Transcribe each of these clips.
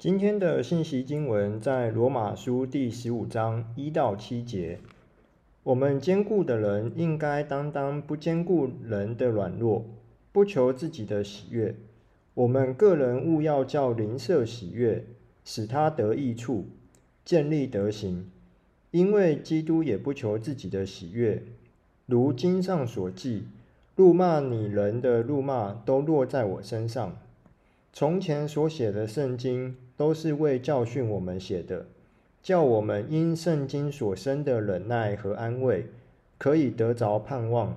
今天的信息经文在罗马书第十五章一到七节。我们坚固的人应该担当不坚固人的软弱，不求自己的喜悦。我们个人务要叫邻舍喜悦，使他得益处，建立德行。因为基督也不求自己的喜悦，如经上所记：辱骂你人的辱骂都落在我身上。从前所写的圣经。都是为教训我们写的，叫我们因圣经所生的忍耐和安慰，可以得着盼望。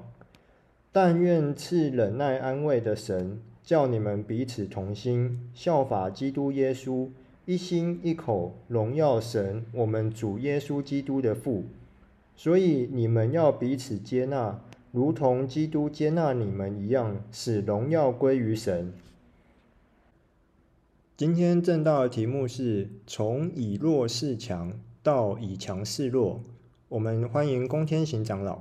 但愿赐忍耐安慰的神，叫你们彼此同心，效法基督耶稣，一心一口荣耀神，我们主耶稣基督的父。所以你们要彼此接纳，如同基督接纳你们一样，使荣耀归于神。今天正道的题目是从以弱示强到以强示弱。我们欢迎龚天行长老。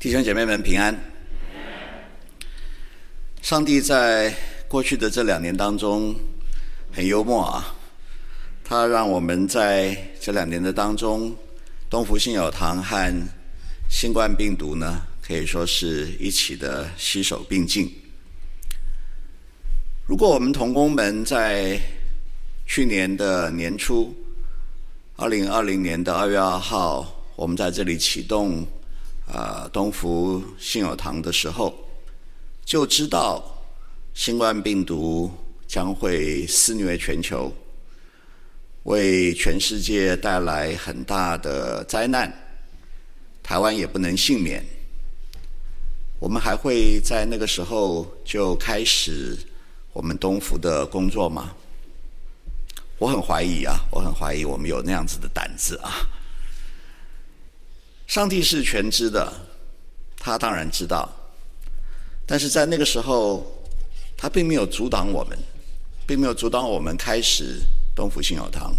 弟兄姐妹们平安。上帝在过去的这两年当中很幽默啊，他让我们在这两年的当中，东福信友堂和新冠病毒呢，可以说是一起的携手并进。如果我们同工们在去年的年初，二零二零年的二月二号，我们在这里启动啊东福信友堂的时候，就知道新冠病毒将会肆虐全球，为全世界带来很大的灾难，台湾也不能幸免。我们还会在那个时候就开始。我们东福的工作吗？我很怀疑啊，我很怀疑我们有那样子的胆子啊。上帝是全知的，他当然知道，但是在那个时候，他并没有阻挡我们，并没有阻挡我们开始东福信友堂。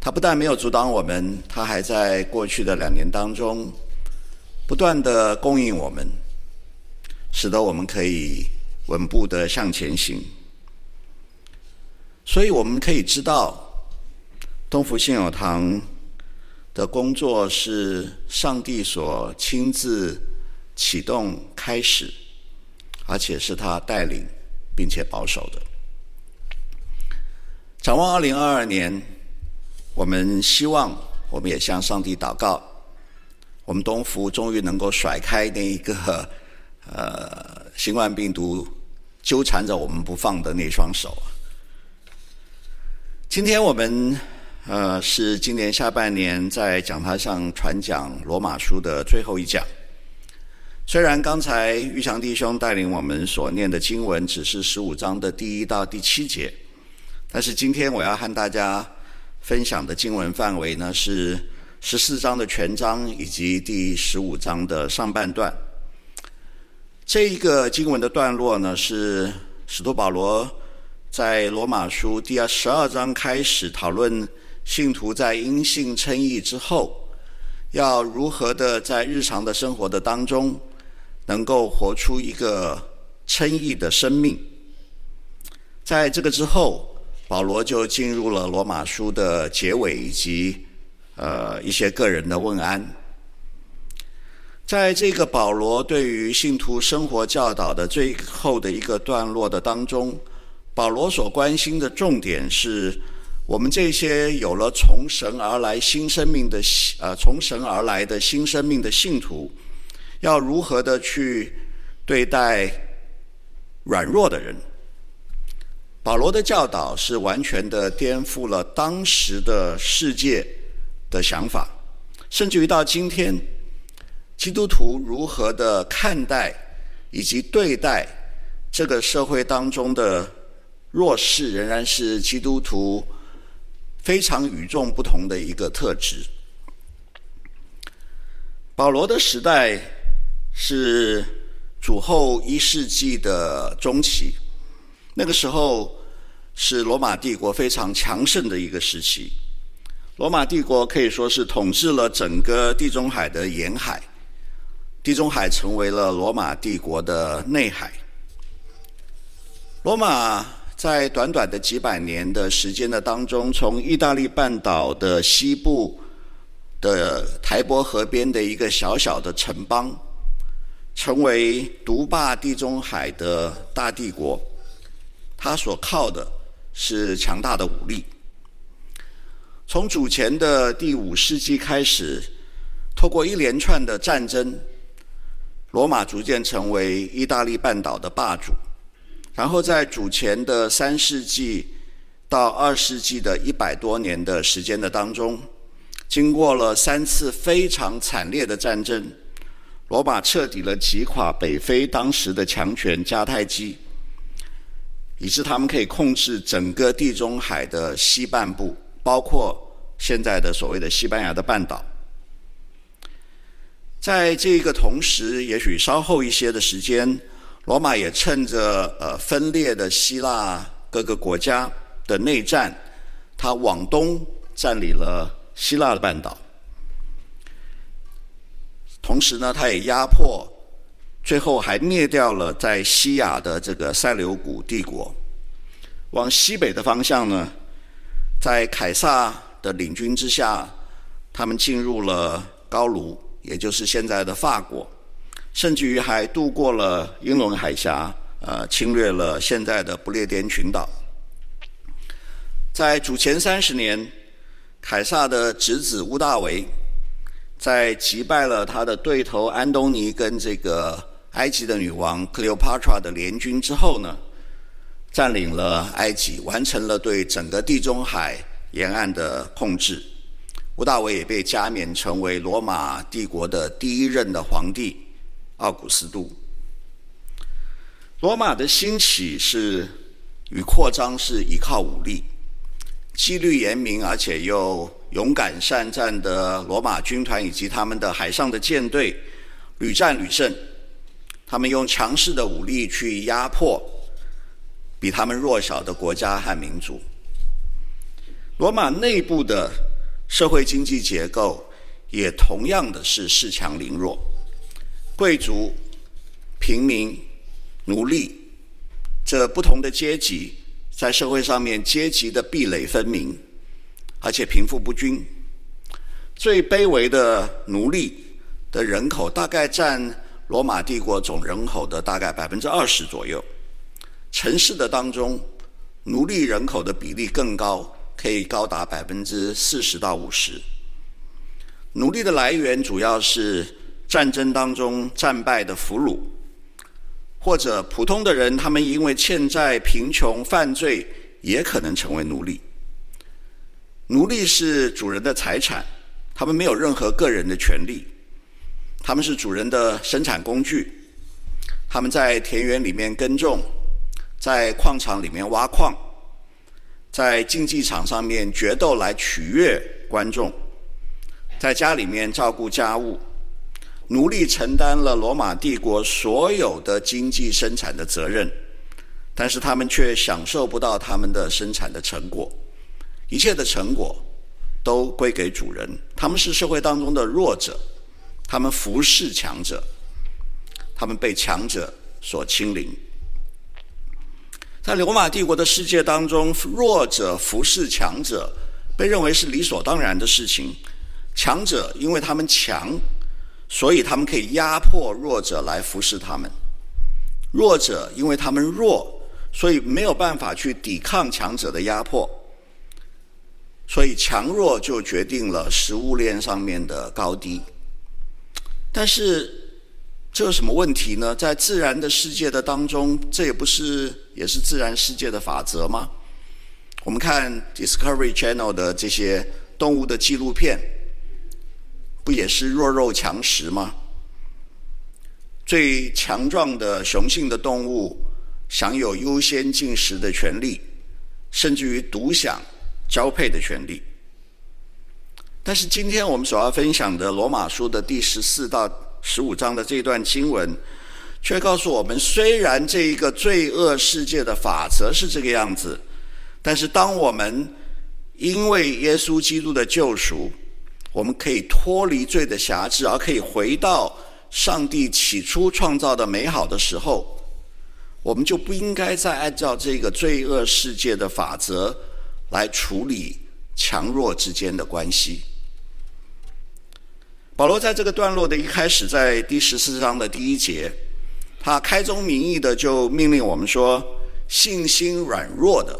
他不但没有阻挡我们，他还在过去的两年当中，不断的供应我们，使得我们可以。稳步的向前行，所以我们可以知道，东福信友堂的工作是上帝所亲自启动开始，而且是他带领并且保守的。展望二零二二年，我们希望，我们也向上帝祷告，我们东福终于能够甩开那一个呃新冠病毒。纠缠着我们不放的那双手。今天我们呃是今年下半年在讲台上传讲罗马书的最后一讲。虽然刚才玉祥弟兄带领我们所念的经文只是十五章的第一到第七节，但是今天我要和大家分享的经文范围呢是十四章的全章以及第十五章的上半段。这一个经文的段落呢，是使徒保罗在罗马书第二十二章开始讨论信徒在因信称义之后，要如何的在日常的生活的当中，能够活出一个称义的生命。在这个之后，保罗就进入了罗马书的结尾以及呃一些个人的问安。在这个保罗对于信徒生活教导的最后的一个段落的当中，保罗所关心的重点是我们这些有了从神而来新生命的呃从神而来的新生命的信徒，要如何的去对待软弱的人。保罗的教导是完全的颠覆了当时的世界的想法，甚至于到今天。基督徒如何的看待以及对待这个社会当中的弱势，仍然是基督徒非常与众不同的一个特质。保罗的时代是主后一世纪的中期，那个时候是罗马帝国非常强盛的一个时期。罗马帝国可以说是统治了整个地中海的沿海。地中海成为了罗马帝国的内海。罗马在短短的几百年的时间的当中，从意大利半岛的西部的台伯河边的一个小小的城邦，成为独霸地中海的大帝国，它所靠的是强大的武力。从主前的第五世纪开始，透过一连串的战争，罗马逐渐成为意大利半岛的霸主。然后在主前的三世纪到二世纪的一百多年的时间的当中，经过了三次非常惨烈的战争，罗马彻底了击垮北非当时的强权迦太基，以致他们可以控制整个地中海的西半部，包括现在的所谓的西班牙的半岛。在这个同时，也许稍后一些的时间。罗马也趁着呃分裂的希腊各个国家的内战，他往东占领了希腊的半岛，同时呢，他也压迫，最后还灭掉了在西亚的这个塞琉古帝国。往西北的方向呢，在凯撒的领军之下，他们进入了高卢，也就是现在的法国。甚至于还渡过了英伦海峡，呃，侵略了现在的不列颠群岛。在主前三十年，凯撒的侄子屋大维，在击败了他的对头安东尼跟这个埃及的女王克里欧帕特拉的联军之后呢，占领了埃及，完成了对整个地中海沿岸的控制。屋大维也被加冕成为罗马帝国的第一任的皇帝。奥古斯都，罗马的兴起是与扩张是依靠武力，纪律严明而且又勇敢善战的罗马军团以及他们的海上的舰队屡战屡胜，他们用强势的武力去压迫比他们弱小的国家和民族。罗马内部的社会经济结构也同样的是恃强凌弱。贵族、平民、奴隶，这不同的阶级在社会上面阶级的壁垒分明，而且贫富不均。最卑微的奴隶的人口大概占罗马帝国总人口的大概百分之二十左右。城市的当中，奴隶人口的比例更高，可以高达百分之四十到五十。奴隶的来源主要是。战争当中战败的俘虏，或者普通的人，他们因为欠债、贫穷、犯罪，也可能成为奴隶。奴隶是主人的财产，他们没有任何个人的权利，他们是主人的生产工具。他们在田园里面耕种，在矿场里面挖矿，在竞技场上面决斗来取悦观众，在家里面照顾家务。奴隶承担了罗马帝国所有的经济生产的责任，但是他们却享受不到他们的生产的成果，一切的成果都归给主人。他们是社会当中的弱者，他们服侍强者，他们被强者所欺凌。在罗马帝国的世界当中，弱者服侍强者被认为是理所当然的事情。强者因为他们强。所以他们可以压迫弱者来服侍他们，弱者因为他们弱，所以没有办法去抵抗强者的压迫，所以强弱就决定了食物链上面的高低。但是这有什么问题呢？在自然的世界的当中，这也不是也是自然世界的法则吗？我们看 Discovery Channel 的这些动物的纪录片。不也是弱肉强食吗？最强壮的雄性的动物享有优先进食的权利，甚至于独享交配的权利。但是今天我们所要分享的罗马书的第十四到十五章的这段经文，却告诉我们：虽然这一个罪恶世界的法则是这个样子，但是当我们因为耶稣基督的救赎，我们可以脱离罪的辖制，而可以回到上帝起初创造的美好的时候，我们就不应该再按照这个罪恶世界的法则来处理强弱之间的关系。保罗在这个段落的一开始，在第十四章的第一节，他开宗明义的就命令我们说：信心软弱的，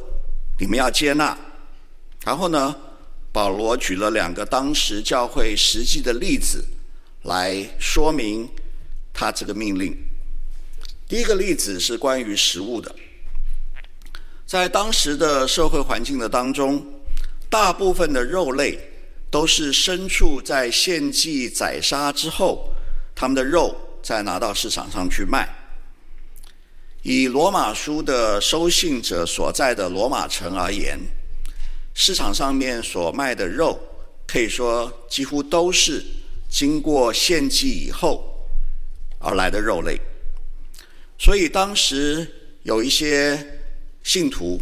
你们要接纳。然后呢，保罗举了两个当时教会实际的例子来说明他这个命令。第一个例子是关于食物的，在当时的社会环境的当中，大部分的肉类。都是牲畜在献祭宰杀之后，他们的肉再拿到市场上去卖。以罗马书的收信者所在的罗马城而言，市场上面所卖的肉，可以说几乎都是经过献祭以后而来的肉类。所以当时有一些信徒，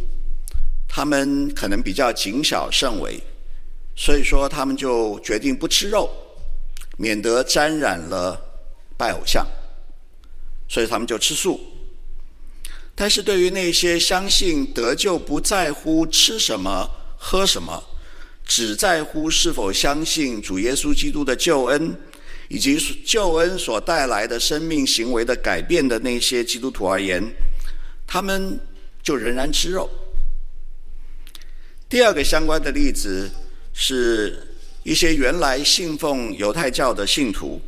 他们可能比较谨小慎微。所以说，他们就决定不吃肉，免得沾染了拜偶像。所以他们就吃素。但是对于那些相信得救不在乎吃什么、喝什么，只在乎是否相信主耶稣基督的救恩，以及救恩所带来的生命行为的改变的那些基督徒而言，他们就仍然吃肉。第二个相关的例子。是一些原来信奉犹太教的信徒，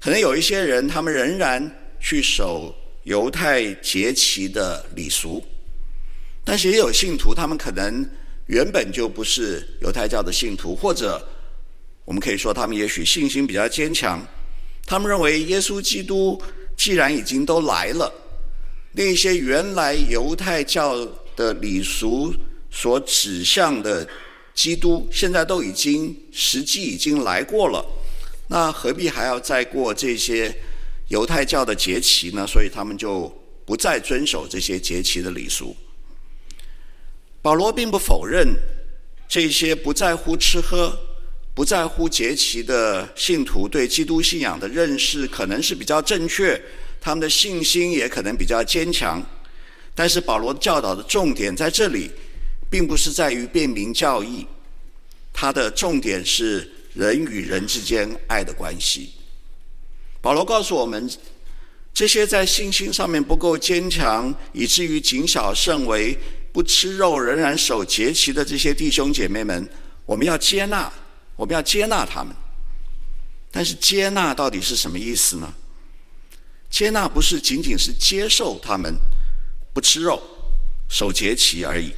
可能有一些人，他们仍然去守犹太节期的礼俗，但是也有信徒，他们可能原本就不是犹太教的信徒，或者我们可以说，他们也许信心比较坚强，他们认为耶稣基督既然已经都来了，那些原来犹太教的礼俗所指向的。基督现在都已经实际已经来过了，那何必还要再过这些犹太教的节期呢？所以他们就不再遵守这些节期的礼俗。保罗并不否认这些不在乎吃喝、不在乎节期的信徒对基督信仰的认识可能是比较正确，他们的信心也可能比较坚强。但是保罗教导的重点在这里。并不是在于辨明教义，它的重点是人与人之间爱的关系。保罗告诉我们，这些在信心上面不够坚强，以至于谨小慎微、不吃肉仍然守节期的这些弟兄姐妹们，我们要接纳，我们要接纳他们。但是接纳到底是什么意思呢？接纳不是仅仅是接受他们不吃肉、守节期而已。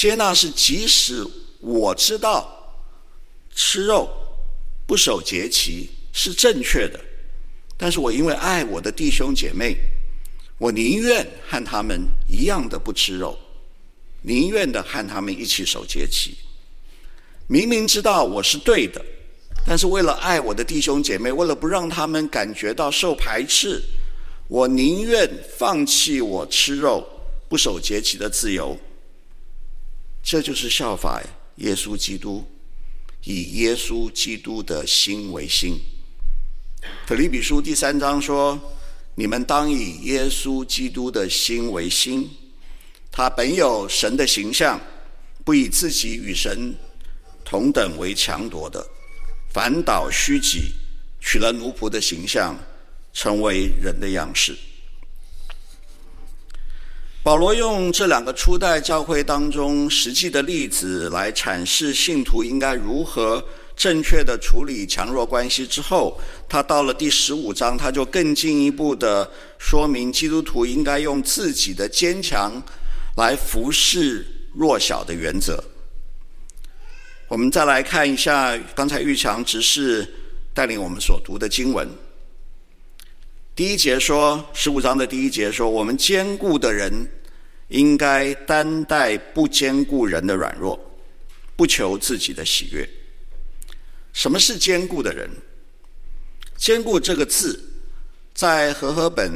接纳是，即使我知道吃肉不守节期是正确的，但是我因为爱我的弟兄姐妹，我宁愿和他们一样的不吃肉，宁愿的和他们一起守节期。明明知道我是对的，但是为了爱我的弟兄姐妹，为了不让他们感觉到受排斥，我宁愿放弃我吃肉不守节期的自由。这就是效法耶稣基督，以耶稣基督的心为心。腓立比书第三章说：“你们当以耶稣基督的心为心。他本有神的形象，不以自己与神同等为强夺的，反倒虚己，取了奴仆的形象，成为人的样式。”保罗用这两个初代教会当中实际的例子来阐释信徒应该如何正确的处理强弱关系之后，他到了第十五章，他就更进一步的说明基督徒应该用自己的坚强来服侍弱小的原则。我们再来看一下刚才玉强执事带领我们所读的经文。第一节说，十五章的第一节说，我们坚固的人应该担待不坚固人的软弱，不求自己的喜悦。什么是坚固的人？坚固这个字，在和合本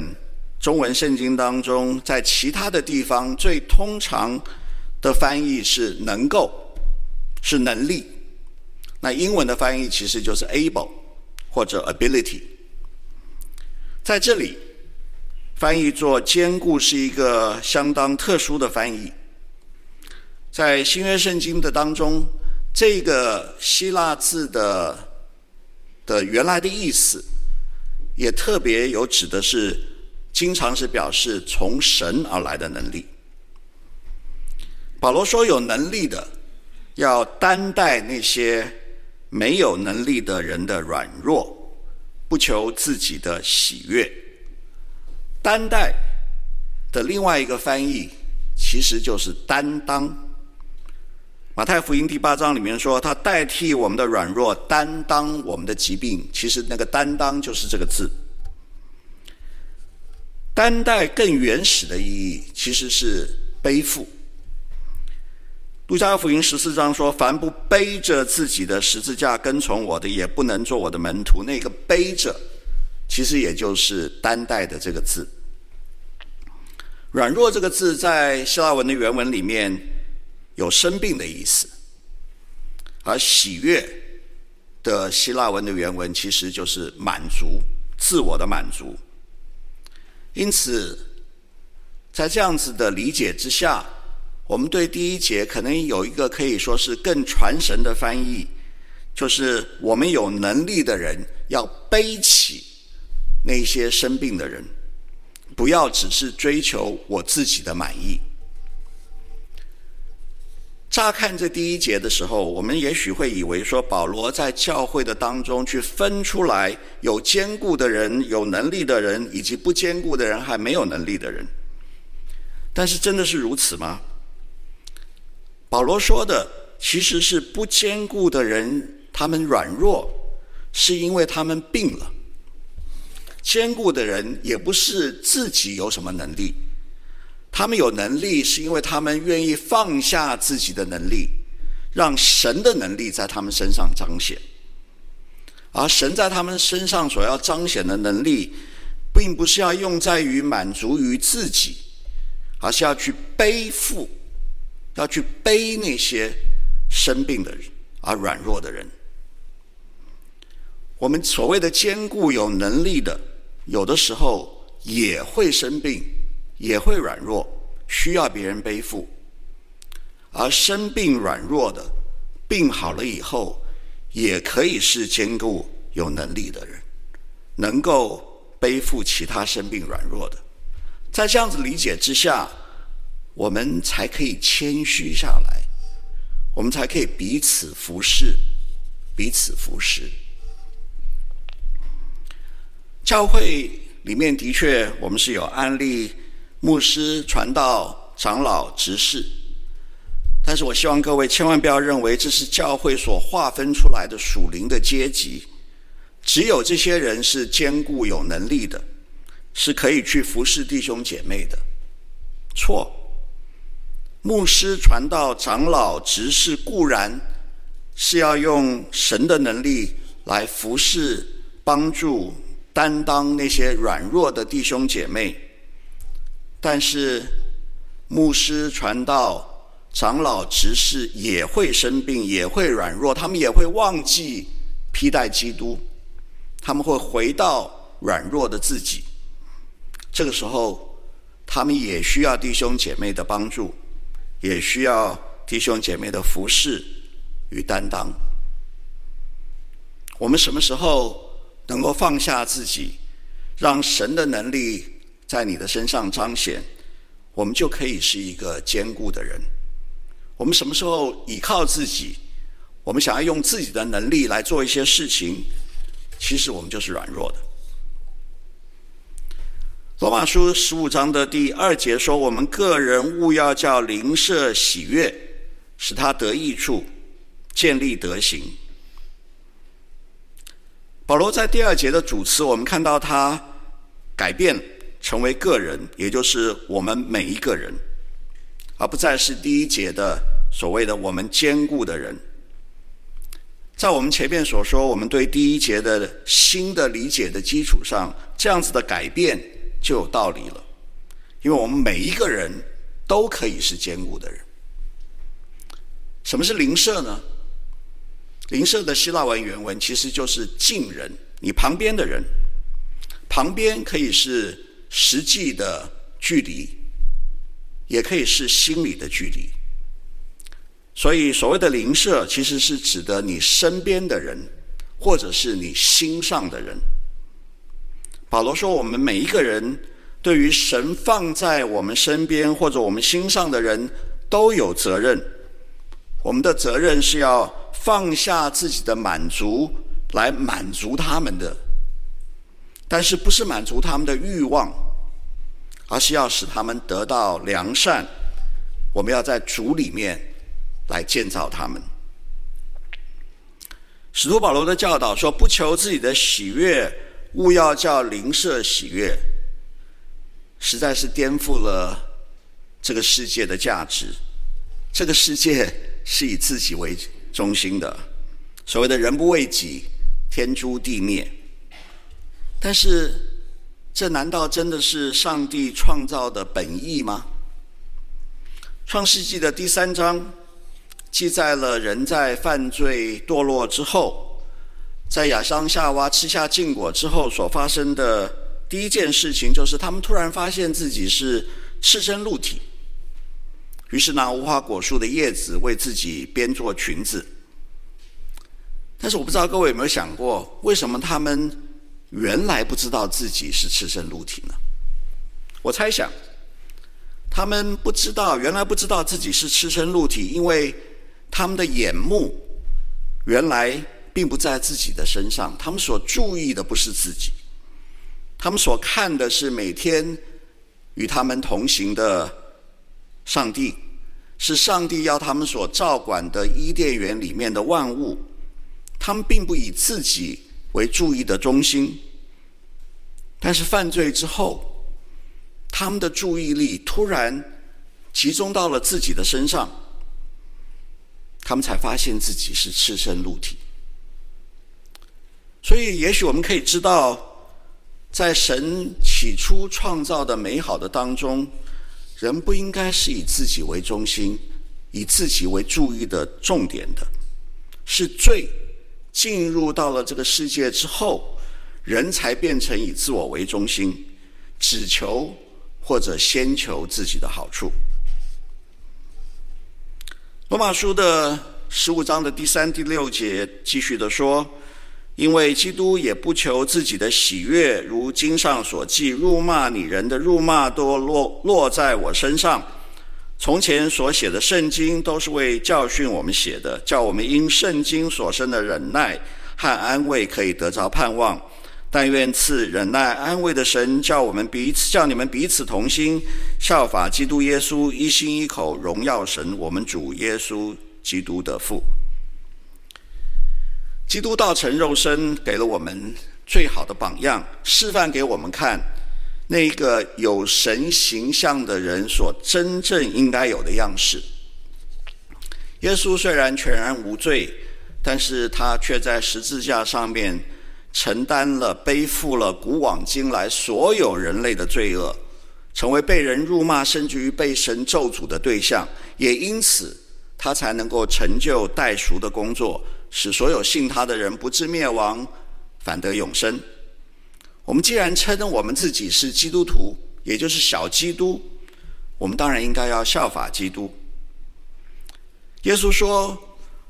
中文圣经当中，在其他的地方最通常的翻译是能够，是能力。那英文的翻译其实就是 able 或者 ability。在这里，翻译作“坚固”是一个相当特殊的翻译。在新约圣经的当中，这个希腊字的的原来的意思，也特别有指的是，经常是表示从神而来的能力。保罗说：“有能力的，要担待那些没有能力的人的软弱，不求自己的喜悦。”担待的另外一个翻译，其实就是担当。马太福音第八章里面说：“他代替我们的软弱，担当我们的疾病。”其实那个“担当”就是这个字。担待更原始的意义，其实是背负。路加福音十四章说：“凡不背着自己的十字架跟从我的，也不能做我的门徒。”那个“背着”，其实也就是“担待”的这个字。软弱这个字在希腊文的原文里面有生病的意思，而喜悦的希腊文的原文其实就是满足，自我的满足。因此，在这样子的理解之下。我们对第一节可能有一个可以说是更传神的翻译，就是我们有能力的人要背起那些生病的人，不要只是追求我自己的满意。乍看这第一节的时候，我们也许会以为说保罗在教会的当中去分出来有坚固的人、有能力的人，以及不坚固的人、还没有能力的人。但是真的是如此吗？保罗说的其实是不坚固的人，他们软弱，是因为他们病了；坚固的人也不是自己有什么能力，他们有能力是因为他们愿意放下自己的能力，让神的能力在他们身上彰显。而神在他们身上所要彰显的能力，并不是要用在于满足于自己，而是要去背负。要去背那些生病的人，而软弱的人。我们所谓的坚固有能力的，有的时候也会生病，也会软弱，需要别人背负。而生病软弱的，病好了以后，也可以是坚固有能力的人，能够背负其他生病软弱的。在这样子理解之下。我们才可以谦虚下来，我们才可以彼此服侍，彼此服侍。教会里面的确，我们是有安利牧师、传道、长老、执事，但是我希望各位千万不要认为这是教会所划分出来的属灵的阶级，只有这些人是坚固有能力的，是可以去服侍弟兄姐妹的，错。牧师、传道、长老、执事固然是要用神的能力来服侍、帮助、担当那些软弱的弟兄姐妹，但是牧师、传道、长老、执事也会生病，也会软弱，他们也会忘记披戴基督，他们会回到软弱的自己。这个时候，他们也需要弟兄姐妹的帮助。也需要弟兄姐妹的服侍与担当。我们什么时候能够放下自己，让神的能力在你的身上彰显，我们就可以是一个坚固的人。我们什么时候倚靠自己，我们想要用自己的能力来做一些事情，其实我们就是软弱的。罗马书十五章的第二节说：“我们个人务要叫邻舍喜悦，使他得益处，建立德行。”保罗在第二节的主词，我们看到他改变成为个人，也就是我们每一个人，而不再是第一节的所谓的我们坚固的人。在我们前面所说，我们对第一节的新的理解的基础上，这样子的改变。就有道理了，因为我们每一个人都可以是坚固的人。什么是邻舍呢？邻舍的希腊文原文其实就是近人，你旁边的人。旁边可以是实际的距离，也可以是心理的距离。所以，所谓的邻舍，其实是指的你身边的人，或者是你心上的人。保罗说，我们每一个人对于神放在我们身边或者我们心上的人都有责任。我们的责任是要放下自己的满足，来满足他们的，但是不是满足他们的欲望，而是要使他们得到良善。我们要在主里面。来建造他们。使徒保罗的教导说：“不求自己的喜悦，勿要叫邻舍喜悦。”实在是颠覆了这个世界的价值。这个世界是以自己为中心的，所谓的人不为己，天诛地灭。但是，这难道真的是上帝创造的本意吗？创世纪的第三章。记载了人在犯罪堕落之后，在亚当夏娃吃下禁果之后所发生的第一件事情，就是他们突然发现自己是赤身露体，于是拿无花果树的叶子为自己编做裙子。但是我不知道各位有没有想过，为什么他们原来不知道自己是赤身露体呢？我猜想，他们不知道，原来不知道自己是赤身露体，因为。他们的眼目原来并不在自己的身上，他们所注意的不是自己，他们所看的是每天与他们同行的上帝，是上帝要他们所照管的伊甸园里面的万物，他们并不以自己为注意的中心，但是犯罪之后，他们的注意力突然集中到了自己的身上。他们才发现自己是赤身露体，所以也许我们可以知道，在神起初创造的美好的当中，人不应该是以自己为中心，以自己为注意的重点的，是罪进入到了这个世界之后，人才变成以自我为中心，只求或者先求自己的好处。罗马书的十五章的第三、第六节继续的说：“因为基督也不求自己的喜悦，如经上所记，辱骂你人的辱骂都落落在我身上。从前所写的圣经都是为教训我们写的，叫我们因圣经所生的忍耐和安慰，可以得着盼望。”但愿赐忍耐安慰的神，叫我们彼此，叫你们彼此同心，效法基督耶稣，一心一口荣耀神，我们主耶稣基督的父。基督道成肉身，给了我们最好的榜样，示范给我们看，那个有神形象的人所真正应该有的样式。耶稣虽然全然无罪，但是他却在十字架上面。承担了、背负了古往今来所有人类的罪恶，成为被人辱骂，甚至于被神咒诅的对象。也因此，他才能够成就代赎的工作，使所有信他的人不至灭亡，反得永生。我们既然称我们自己是基督徒，也就是小基督，我们当然应该要效法基督。耶稣说：“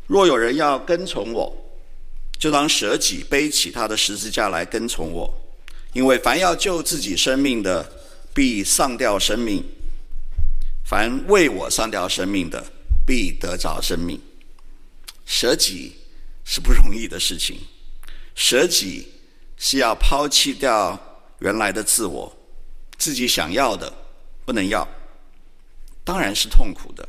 若有人要跟从我。”就当舍己，背起他的十字架来跟从我，因为凡要救自己生命的，必丧掉生命；凡为我丧掉生命的，必得着生命。舍己是不容易的事情，舍己是要抛弃掉原来的自我，自己想要的不能要，当然是痛苦的。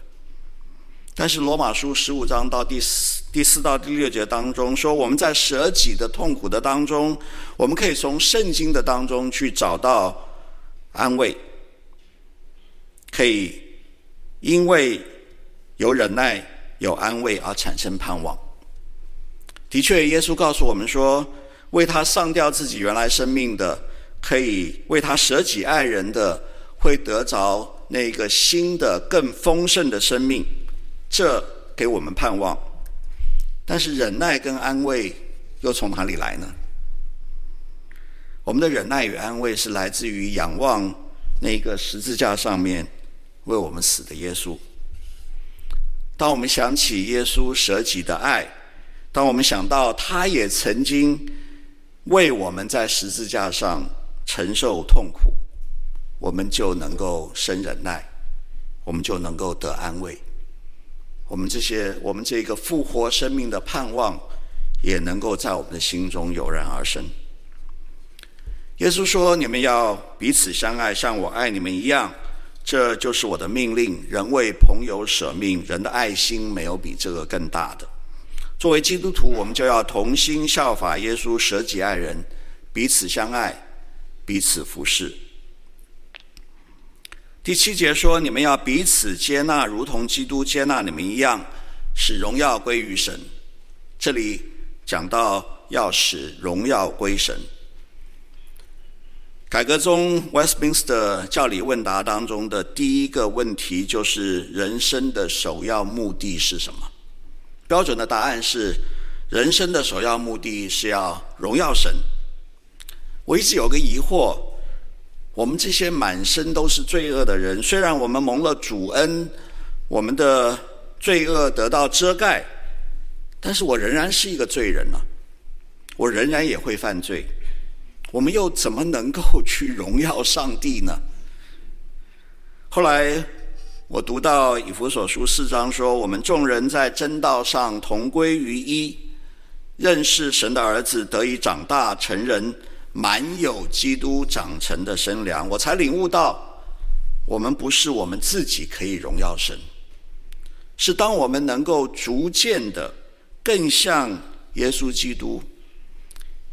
但是罗马书十五章到第四第四到第六节当中说，我们在舍己的痛苦的当中，我们可以从圣经的当中去找到安慰，可以因为有忍耐、有安慰而产生盼望。的确，耶稣告诉我们说，为他上吊自己原来生命的，可以为他舍己爱人的，会得着那个新的、更丰盛的生命。这给我们盼望，但是忍耐跟安慰又从哪里来呢？我们的忍耐与安慰是来自于仰望那个十字架上面为我们死的耶稣。当我们想起耶稣舍己的爱，当我们想到他也曾经为我们在十字架上承受痛苦，我们就能够生忍耐，我们就能够得安慰。我们这些，我们这个复活生命的盼望，也能够在我们的心中油然而生。耶稣说：“你们要彼此相爱，像我爱你们一样，这就是我的命令。人为朋友舍命，人的爱心没有比这个更大的。作为基督徒，我们就要同心效法耶稣，舍己爱人，彼此相爱，彼此服侍。”第七节说：“你们要彼此接纳，如同基督接纳你们一样，使荣耀归于神。”这里讲到要使荣耀归神。改革中 Westminster 教理问答当中的第一个问题就是：人生的首要目的是什么？标准的答案是：人生的首要目的是要荣耀神。我一直有个疑惑。我们这些满身都是罪恶的人，虽然我们蒙了主恩，我们的罪恶得到遮盖，但是我仍然是一个罪人呢、我仍然也会犯罪，我们又怎么能够去荣耀上帝呢？后来我读到以弗所书四章说，我们众人在真道上同归于一，认识神的儿子，得以长大成人。满有基督长成的身量，我才领悟到，我们不是我们自己可以荣耀神，是当我们能够逐渐的更像耶稣基督，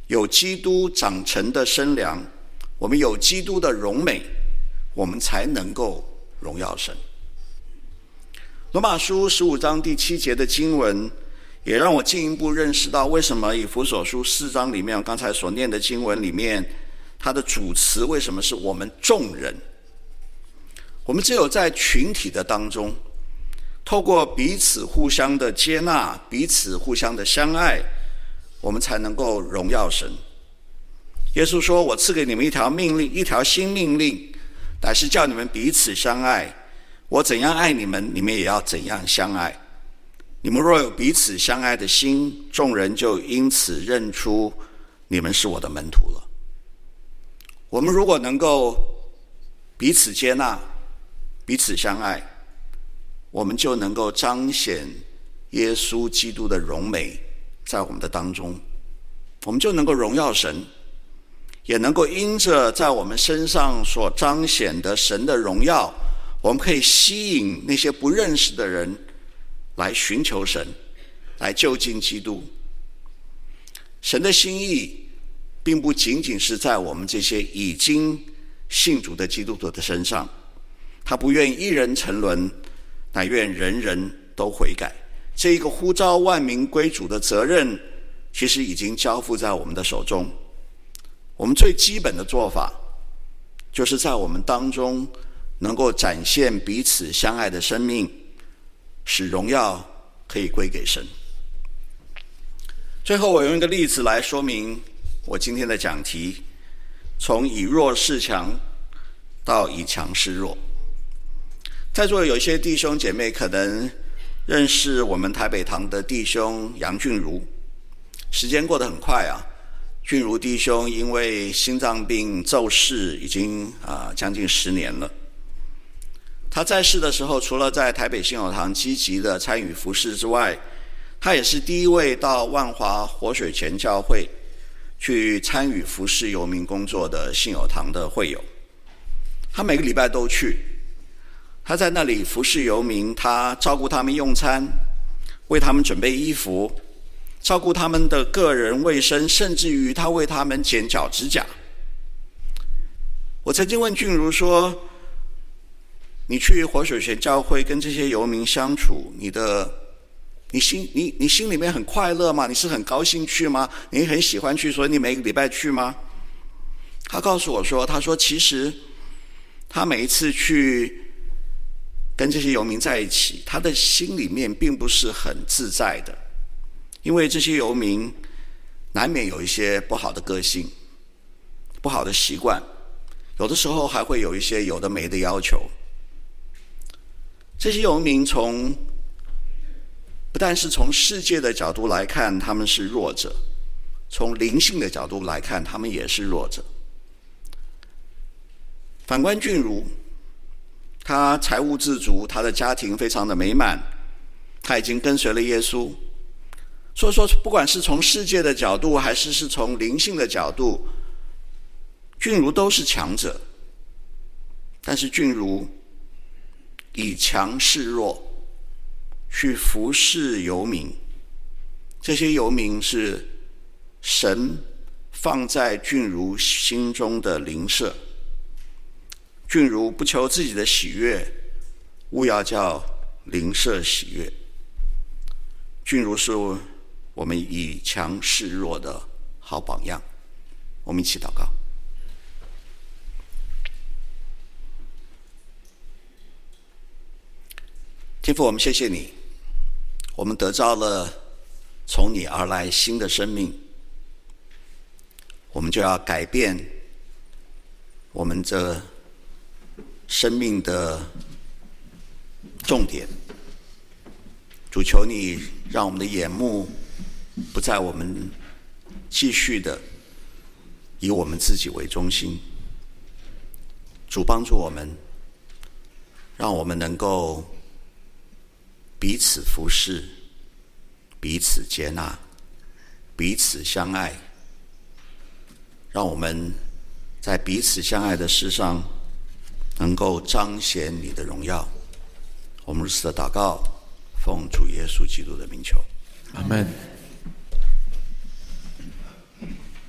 有基督长成的身量，我们有基督的荣美，我们才能够荣耀神。罗马书十五章第七节的经文。也让我进一步认识到，为什么以弗所书四章里面刚才所念的经文里面，它的主词为什么是我们众人？我们只有在群体的当中，透过彼此互相的接纳、彼此互相的相爱，我们才能够荣耀神。耶稣说：“我赐给你们一条命令，一条新命令，乃是叫你们彼此相爱。我怎样爱你们，你们也要怎样相爱。”你们若有彼此相爱的心，众人就因此认出你们是我的门徒了。我们如果能够彼此接纳、彼此相爱，我们就能够彰显耶稣基督的荣美在我们的当中，我们就能够荣耀神，也能够因着在我们身上所彰显的神的荣耀，我们可以吸引那些不认识的人。来寻求神，来就近基督。神的心意，并不仅仅是在我们这些已经信主的基督徒的身上，他不愿一人沉沦，乃愿人人都悔改。这一个呼召万民归主的责任，其实已经交付在我们的手中。我们最基本的做法，就是在我们当中能够展现彼此相爱的生命。使荣耀可以归给神。最后，我用一个例子来说明我今天的讲题：从以弱示强到以强示弱。在座有一些弟兄姐妹可能认识我们台北堂的弟兄杨俊如。时间过得很快啊，俊如弟兄因为心脏病骤逝，已经啊将近十年了。他在世的时候，除了在台北信友堂积极的参与服饰之外，他也是第一位到万华活水泉教会去参与服饰游民工作的信友堂的会友。他每个礼拜都去，他在那里服侍游民，他照顾他们用餐，为他们准备衣服，照顾他们的个人卫生，甚至于他为他们剪脚指甲。我曾经问俊如说，你去活水泉教会跟这些游民相处，你的，你心你你心里面很快乐吗？你是很高兴去吗？你很喜欢去，所以你每个礼拜去吗？他告诉我说，他说其实他每一次去跟这些游民在一起，他的心里面并不是很自在的，因为这些游民难免有一些不好的个性，不好的习惯，有的时候还会有一些有的没的要求。这些游民从不但是从世界的角度来看，他们是弱者；从灵性的角度来看，他们也是弱者。反观俊如，他财务自足，他的家庭非常的美满，他已经跟随了耶稣。所以说，不管是从世界的角度，还是是从灵性的角度，俊如都是强者。但是俊如以强示弱，去服侍游民。这些游民是神放在俊如心中的灵舍。俊如不求自己的喜悦，务要叫灵舍喜悦。俊如是我们以强示弱的好榜样。我们一起祷告。天父，我们谢谢你，我们得到了从你而来新的生命，我们就要改变我们这。生命的重点，主求你让我们的眼目不在我们继续的以我们自己为中心，主帮助我们，让我们能够彼此服侍、彼此接纳、彼此相爱，让我们在彼此相爱的事上。能够彰显你的荣耀，我们如此的祷告，奉主耶稣基督的名求，阿门。